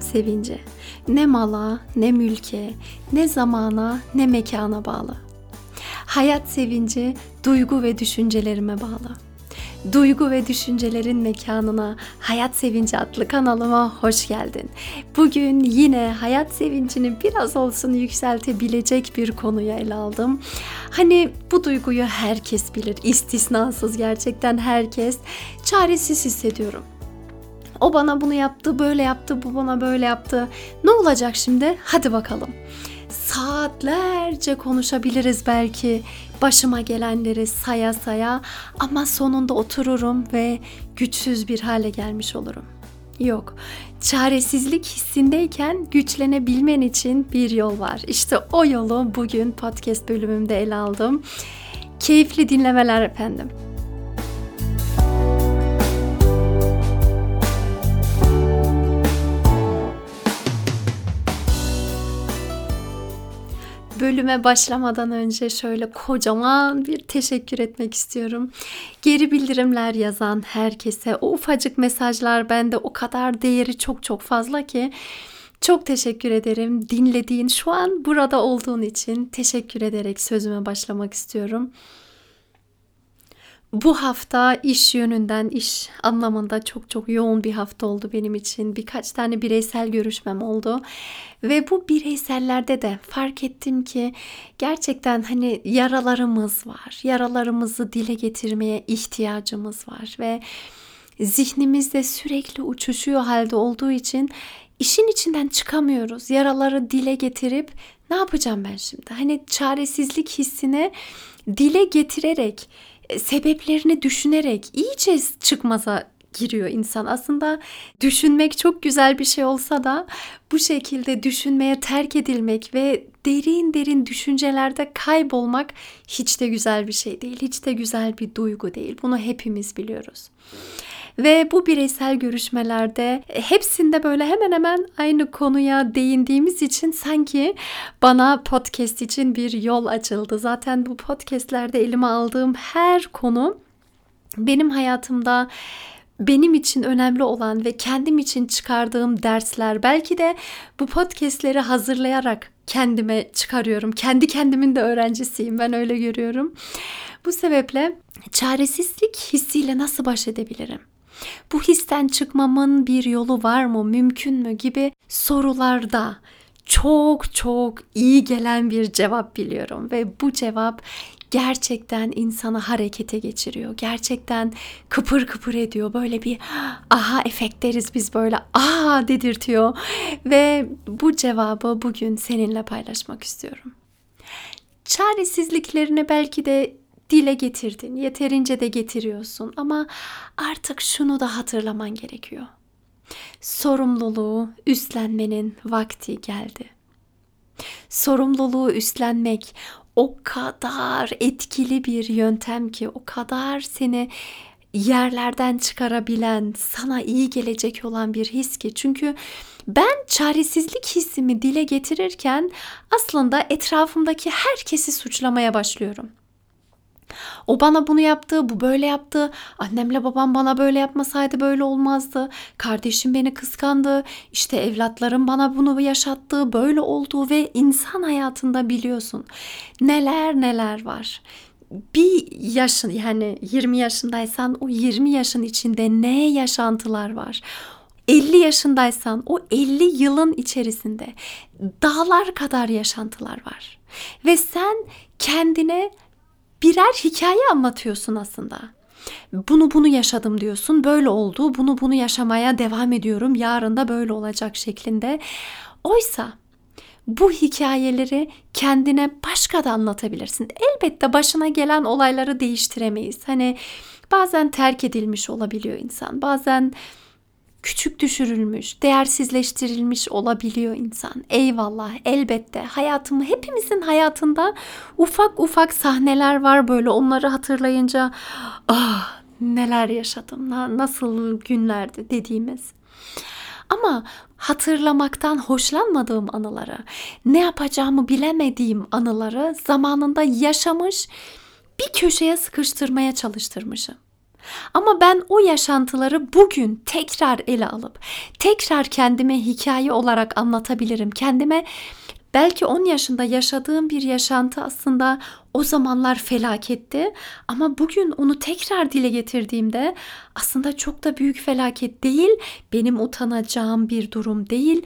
Hayat sevinci ne mala, ne mülke, ne zamana, ne mekana bağlı. Hayat sevinci duygu ve düşüncelerime bağlı. Duygu ve düşüncelerin mekanına Hayat Sevinci adlı kanalıma hoş geldin. Bugün yine hayat sevincini biraz olsun yükseltebilecek bir konuyu ele aldım. Hani bu duyguyu herkes bilir, istisnasız gerçekten herkes. Çaresiz hissediyorum. O bana bunu yaptı, böyle yaptı, bu bana böyle yaptı. Ne olacak şimdi? Hadi bakalım. Saatlerce konuşabiliriz belki başıma gelenleri saya saya ama sonunda otururum ve güçsüz bir hale gelmiş olurum. Yok. Çaresizlik hissindeyken güçlenebilmen için bir yol var. İşte o yolu bugün podcast bölümümde ele aldım. Keyifli dinlemeler efendim. Bölüme başlamadan önce şöyle kocaman bir teşekkür etmek istiyorum. Geri bildirimler yazan herkese o ufacık mesajlar bende o kadar değeri çok çok fazla ki çok teşekkür ederim. Dinlediğin, şu an burada olduğun için teşekkür ederek sözüme başlamak istiyorum. Bu hafta iş yönünden, iş anlamında çok çok yoğun bir hafta oldu benim için. Birkaç tane bireysel görüşmem oldu. Ve bu bireysellerde de fark ettim ki gerçekten hani yaralarımız var. Yaralarımızı dile getirmeye ihtiyacımız var ve zihnimizde sürekli uçuşuyor halde olduğu için işin içinden çıkamıyoruz. Yaraları dile getirip ne yapacağım ben şimdi? Hani çaresizlik hissini dile getirerek sebeplerini düşünerek iyice çıkmaza giriyor insan. Aslında düşünmek çok güzel bir şey olsa da bu şekilde düşünmeye terk edilmek ve derin derin düşüncelerde kaybolmak hiç de güzel bir şey değil. Hiç de güzel bir duygu değil. Bunu hepimiz biliyoruz. Ve bu bireysel görüşmelerde hepsinde böyle hemen hemen aynı konuya değindiğimiz için sanki bana podcast için bir yol açıldı. Zaten bu podcastlerde elime aldığım her konu benim hayatımda benim için önemli olan ve kendim için çıkardığım dersler belki de bu podcastleri hazırlayarak kendime çıkarıyorum. Kendi kendimin de öğrencisiyim. Ben öyle görüyorum. Bu sebeple çaresizlik hissiyle nasıl baş edebilirim? Bu histen çıkmamın bir yolu var mı, mümkün mü gibi sorularda çok çok iyi gelen bir cevap biliyorum ve bu cevap gerçekten insanı harekete geçiriyor. Gerçekten kıpır kıpır ediyor. Böyle bir aha efekt deriz biz böyle aha dedirtiyor. Ve bu cevabı bugün seninle paylaşmak istiyorum. Çaresizliklerini belki de dile getirdin. Yeterince de getiriyorsun ama artık şunu da hatırlaman gerekiyor. Sorumluluğu üstlenmenin vakti geldi. Sorumluluğu üstlenmek o kadar etkili bir yöntem ki o kadar seni yerlerden çıkarabilen, sana iyi gelecek olan bir his ki. Çünkü ben çaresizlik hissimi dile getirirken aslında etrafımdaki herkesi suçlamaya başlıyorum. O bana bunu yaptı, bu böyle yaptı. Annemle babam bana böyle yapmasaydı böyle olmazdı. Kardeşim beni kıskandı. İşte evlatlarım bana bunu yaşattı. Böyle oldu ve insan hayatında biliyorsun neler neler var bir yaşın yani 20 yaşındaysan o 20 yaşın içinde ne yaşantılar var. 50 yaşındaysan o 50 yılın içerisinde dağlar kadar yaşantılar var. Ve sen kendine birer hikaye anlatıyorsun aslında. Bunu bunu yaşadım diyorsun. Böyle oldu. Bunu bunu yaşamaya devam ediyorum. Yarın da böyle olacak şeklinde. Oysa bu hikayeleri kendine başka da anlatabilirsin. Elbette başına gelen olayları değiştiremeyiz. Hani bazen terk edilmiş olabiliyor insan. Bazen küçük düşürülmüş, değersizleştirilmiş olabiliyor insan. Eyvallah, elbette. Hayatımı hepimizin hayatında ufak ufak sahneler var böyle. Onları hatırlayınca ah neler yaşadım, nasıl günlerdi dediğimiz. Ama hatırlamaktan hoşlanmadığım anıları, ne yapacağımı bilemediğim anıları zamanında yaşamış bir köşeye sıkıştırmaya çalıştırmışım. Ama ben o yaşantıları bugün tekrar ele alıp tekrar kendime hikaye olarak anlatabilirim. Kendime belki 10 yaşında yaşadığım bir yaşantı aslında o zamanlar felaketti ama bugün onu tekrar dile getirdiğimde aslında çok da büyük felaket değil, benim utanacağım bir durum değil.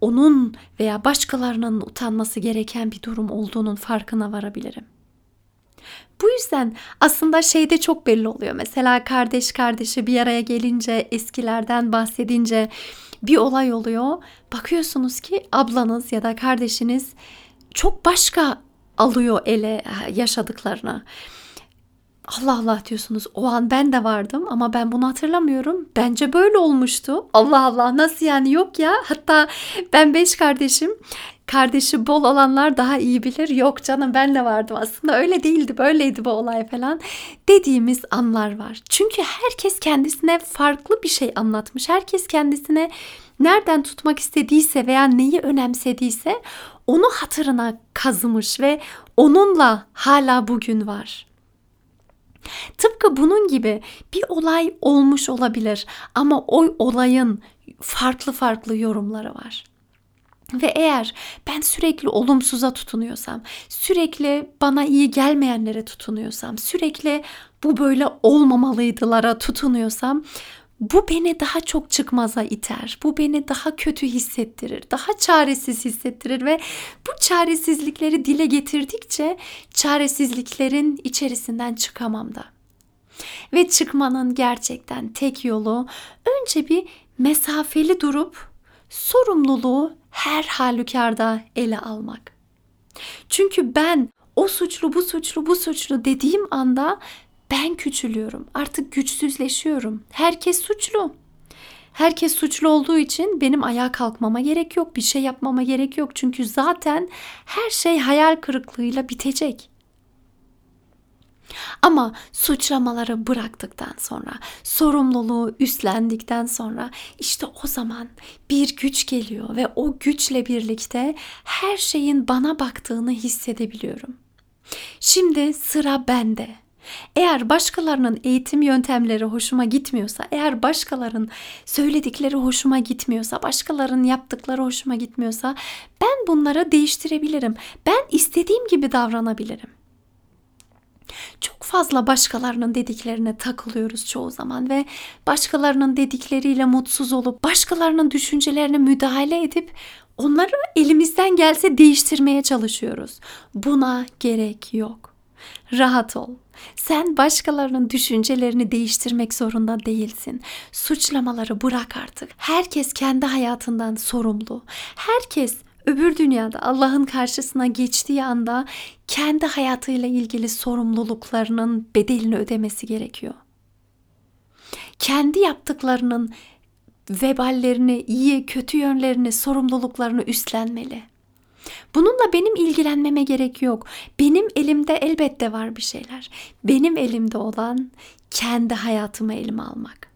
Onun veya başkalarının utanması gereken bir durum olduğunun farkına varabilirim. Bu yüzden aslında şeyde çok belli oluyor. Mesela kardeş kardeşi bir araya gelince, eskilerden bahsedince bir olay oluyor. Bakıyorsunuz ki ablanız ya da kardeşiniz çok başka alıyor ele yaşadıklarını. Allah Allah diyorsunuz. O an ben de vardım ama ben bunu hatırlamıyorum. Bence böyle olmuştu. Allah Allah nasıl yani yok ya. Hatta ben beş kardeşim. Kardeşi bol olanlar daha iyi bilir. Yok canım ben de vardım. Aslında öyle değildi. Böyleydi bu olay falan. Dediğimiz anlar var. Çünkü herkes kendisine farklı bir şey anlatmış. Herkes kendisine nereden tutmak istediyse veya neyi önemsediyse onu hatırına kazımış ve onunla hala bugün var. Tıpkı bunun gibi bir olay olmuş olabilir ama o olayın farklı farklı yorumları var. Ve eğer ben sürekli olumsuza tutunuyorsam, sürekli bana iyi gelmeyenlere tutunuyorsam, sürekli bu böyle olmamalıydılara tutunuyorsam bu beni daha çok çıkmaza iter. Bu beni daha kötü hissettirir. Daha çaresiz hissettirir ve bu çaresizlikleri dile getirdikçe çaresizliklerin içerisinden çıkamam da. Ve çıkmanın gerçekten tek yolu önce bir mesafeli durup sorumluluğu her halükarda ele almak. Çünkü ben o suçlu bu suçlu bu suçlu dediğim anda ben küçülüyorum. Artık güçsüzleşiyorum. Herkes suçlu. Herkes suçlu olduğu için benim ayağa kalkmama gerek yok. Bir şey yapmama gerek yok. Çünkü zaten her şey hayal kırıklığıyla bitecek. Ama suçlamaları bıraktıktan sonra, sorumluluğu üstlendikten sonra işte o zaman bir güç geliyor ve o güçle birlikte her şeyin bana baktığını hissedebiliyorum. Şimdi sıra bende. Eğer başkalarının eğitim yöntemleri hoşuma gitmiyorsa, eğer başkalarının söyledikleri hoşuma gitmiyorsa, başkalarının yaptıkları hoşuma gitmiyorsa ben bunları değiştirebilirim. Ben istediğim gibi davranabilirim. Çok fazla başkalarının dediklerine takılıyoruz çoğu zaman ve başkalarının dedikleriyle mutsuz olup başkalarının düşüncelerine müdahale edip onları elimizden gelse değiştirmeye çalışıyoruz. Buna gerek yok. Rahat ol. Sen başkalarının düşüncelerini değiştirmek zorunda değilsin. Suçlamaları bırak artık. Herkes kendi hayatından sorumlu. Herkes öbür dünyada Allah'ın karşısına geçtiği anda kendi hayatıyla ilgili sorumluluklarının bedelini ödemesi gerekiyor. Kendi yaptıklarının veballerini, iyi, kötü yönlerini, sorumluluklarını üstlenmeli. Bununla benim ilgilenmeme gerek yok. Benim elimde elbette var bir şeyler. Benim elimde olan kendi hayatımı elime almak.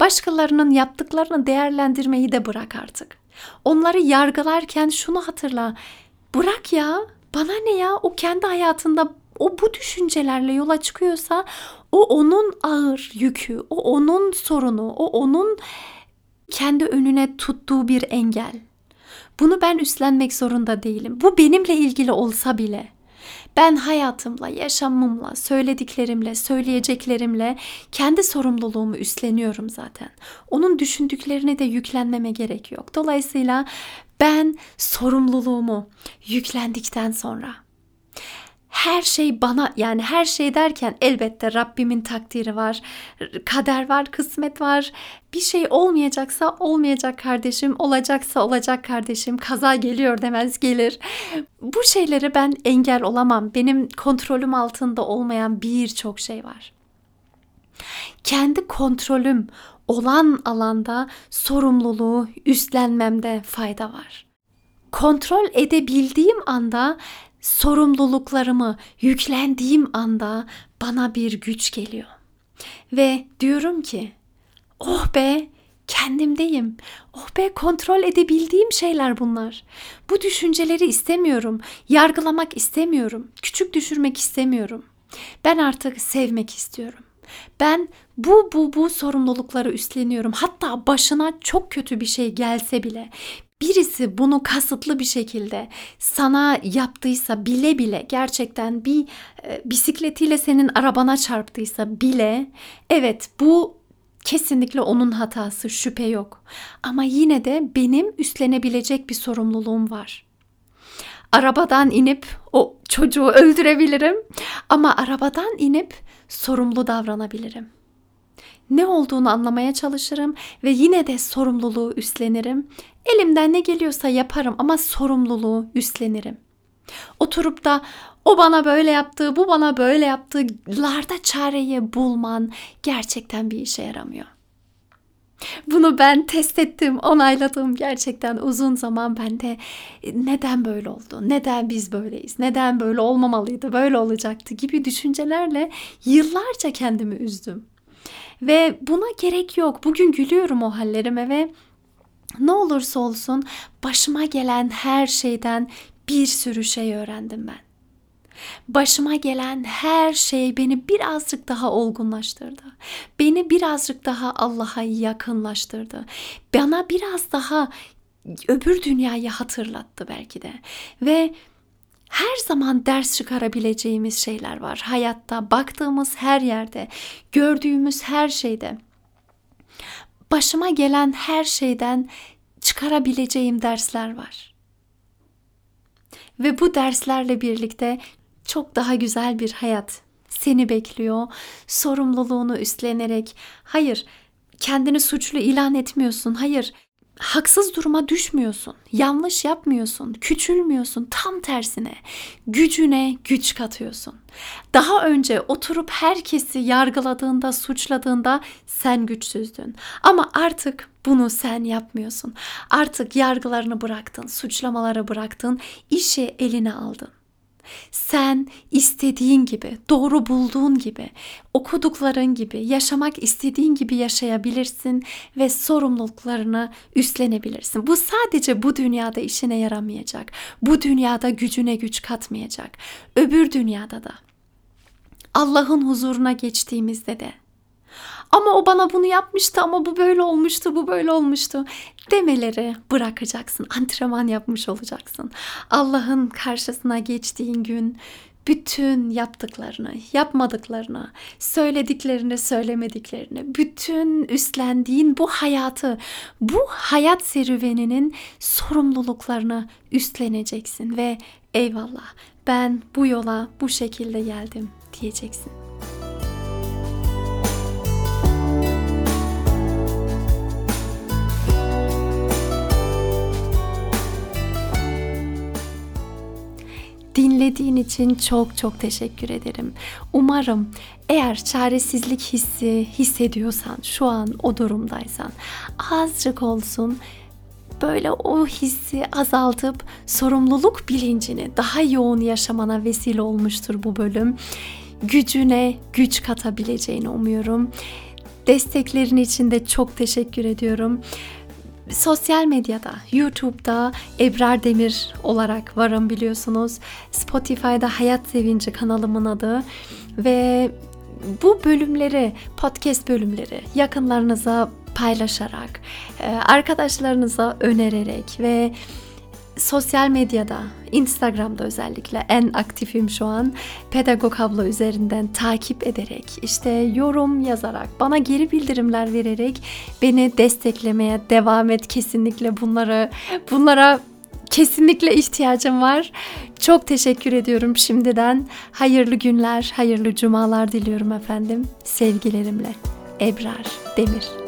Başkalarının yaptıklarını değerlendirmeyi de bırak artık. Onları yargılarken şunu hatırla. Bırak ya. Bana ne ya? O kendi hayatında o bu düşüncelerle yola çıkıyorsa o onun ağır yükü, o onun sorunu, o onun kendi önüne tuttuğu bir engel. Bunu ben üstlenmek zorunda değilim. Bu benimle ilgili olsa bile. Ben hayatımla, yaşamımla, söylediklerimle, söyleyeceklerimle kendi sorumluluğumu üstleniyorum zaten. Onun düşündüklerine de yüklenmeme gerek yok. Dolayısıyla ben sorumluluğumu yüklendikten sonra her şey bana yani her şey derken elbette Rabbimin takdiri var, kader var, kısmet var. Bir şey olmayacaksa olmayacak kardeşim, olacaksa olacak kardeşim. Kaza geliyor demez gelir. Bu şeylere ben engel olamam. Benim kontrolüm altında olmayan birçok şey var. Kendi kontrolüm olan alanda sorumluluğu üstlenmemde fayda var. Kontrol edebildiğim anda sorumluluklarımı yüklendiğim anda bana bir güç geliyor. Ve diyorum ki oh be kendimdeyim. Oh be kontrol edebildiğim şeyler bunlar. Bu düşünceleri istemiyorum. Yargılamak istemiyorum. Küçük düşürmek istemiyorum. Ben artık sevmek istiyorum. Ben bu bu bu sorumlulukları üstleniyorum. Hatta başına çok kötü bir şey gelse bile birisi bunu kasıtlı bir şekilde sana yaptıysa bile bile gerçekten bir e, bisikletiyle senin arabana çarptıysa bile evet bu kesinlikle onun hatası şüphe yok. Ama yine de benim üstlenebilecek bir sorumluluğum var. Arabadan inip o çocuğu öldürebilirim ama arabadan inip sorumlu davranabilirim. Ne olduğunu anlamaya çalışırım ve yine de sorumluluğu üstlenirim. Elimden ne geliyorsa yaparım ama sorumluluğu üstlenirim. Oturup da o bana böyle yaptı, bu bana böyle yaptılarda çareyi bulman gerçekten bir işe yaramıyor. Bunu ben test ettim, onayladım gerçekten uzun zaman ben de e, neden böyle oldu? Neden biz böyleyiz? Neden böyle olmamalıydı? Böyle olacaktı gibi düşüncelerle yıllarca kendimi üzdüm. Ve buna gerek yok. Bugün gülüyorum o hallerime ve ne olursa olsun başıma gelen her şeyden bir sürü şey öğrendim ben. Başıma gelen her şey beni birazcık daha olgunlaştırdı. Beni birazcık daha Allah'a yakınlaştırdı. Bana biraz daha öbür dünyayı hatırlattı belki de. Ve her zaman ders çıkarabileceğimiz şeyler var. Hayatta baktığımız her yerde, gördüğümüz her şeyde. Başıma gelen her şeyden çıkarabileceğim dersler var. Ve bu derslerle birlikte çok daha güzel bir hayat seni bekliyor. Sorumluluğunu üstlenerek hayır kendini suçlu ilan etmiyorsun. Hayır haksız duruma düşmüyorsun. Yanlış yapmıyorsun. Küçülmüyorsun. Tam tersine gücüne güç katıyorsun. Daha önce oturup herkesi yargıladığında, suçladığında sen güçsüzdün. Ama artık bunu sen yapmıyorsun. Artık yargılarını bıraktın, suçlamaları bıraktın, işi eline aldın. Sen istediğin gibi, doğru bulduğun gibi, okudukların gibi, yaşamak istediğin gibi yaşayabilirsin ve sorumluluklarını üstlenebilirsin. Bu sadece bu dünyada işine yaramayacak. Bu dünyada gücüne güç katmayacak. Öbür dünyada da. Allah'ın huzuruna geçtiğimizde de ama o bana bunu yapmıştı ama bu böyle olmuştu, bu böyle olmuştu demeleri bırakacaksın. Antrenman yapmış olacaksın. Allah'ın karşısına geçtiğin gün bütün yaptıklarını, yapmadıklarını, söylediklerini, söylemediklerini, bütün üstlendiğin bu hayatı, bu hayat serüveninin sorumluluklarını üstleneceksin ve eyvallah ben bu yola bu şekilde geldim diyeceksin. Dinlediğin için çok çok teşekkür ederim. Umarım eğer çaresizlik hissi hissediyorsan, şu an o durumdaysan azıcık olsun böyle o hissi azaltıp sorumluluk bilincini daha yoğun yaşamana vesile olmuştur bu bölüm. Gücüne güç katabileceğini umuyorum. Desteklerin için de çok teşekkür ediyorum sosyal medyada, YouTube'da Ebrar Demir olarak varım biliyorsunuz. Spotify'da Hayat Sevinci kanalımın adı ve bu bölümleri, podcast bölümleri yakınlarınıza paylaşarak, e, arkadaşlarınıza önererek ve sosyal medyada, Instagram'da özellikle en aktifim şu an. Pedagog abla üzerinden takip ederek, işte yorum yazarak, bana geri bildirimler vererek beni desteklemeye devam et. Kesinlikle bunları bunlara kesinlikle ihtiyacım var. Çok teşekkür ediyorum şimdiden. Hayırlı günler, hayırlı cumalar diliyorum efendim. Sevgilerimle. Ebrar Demir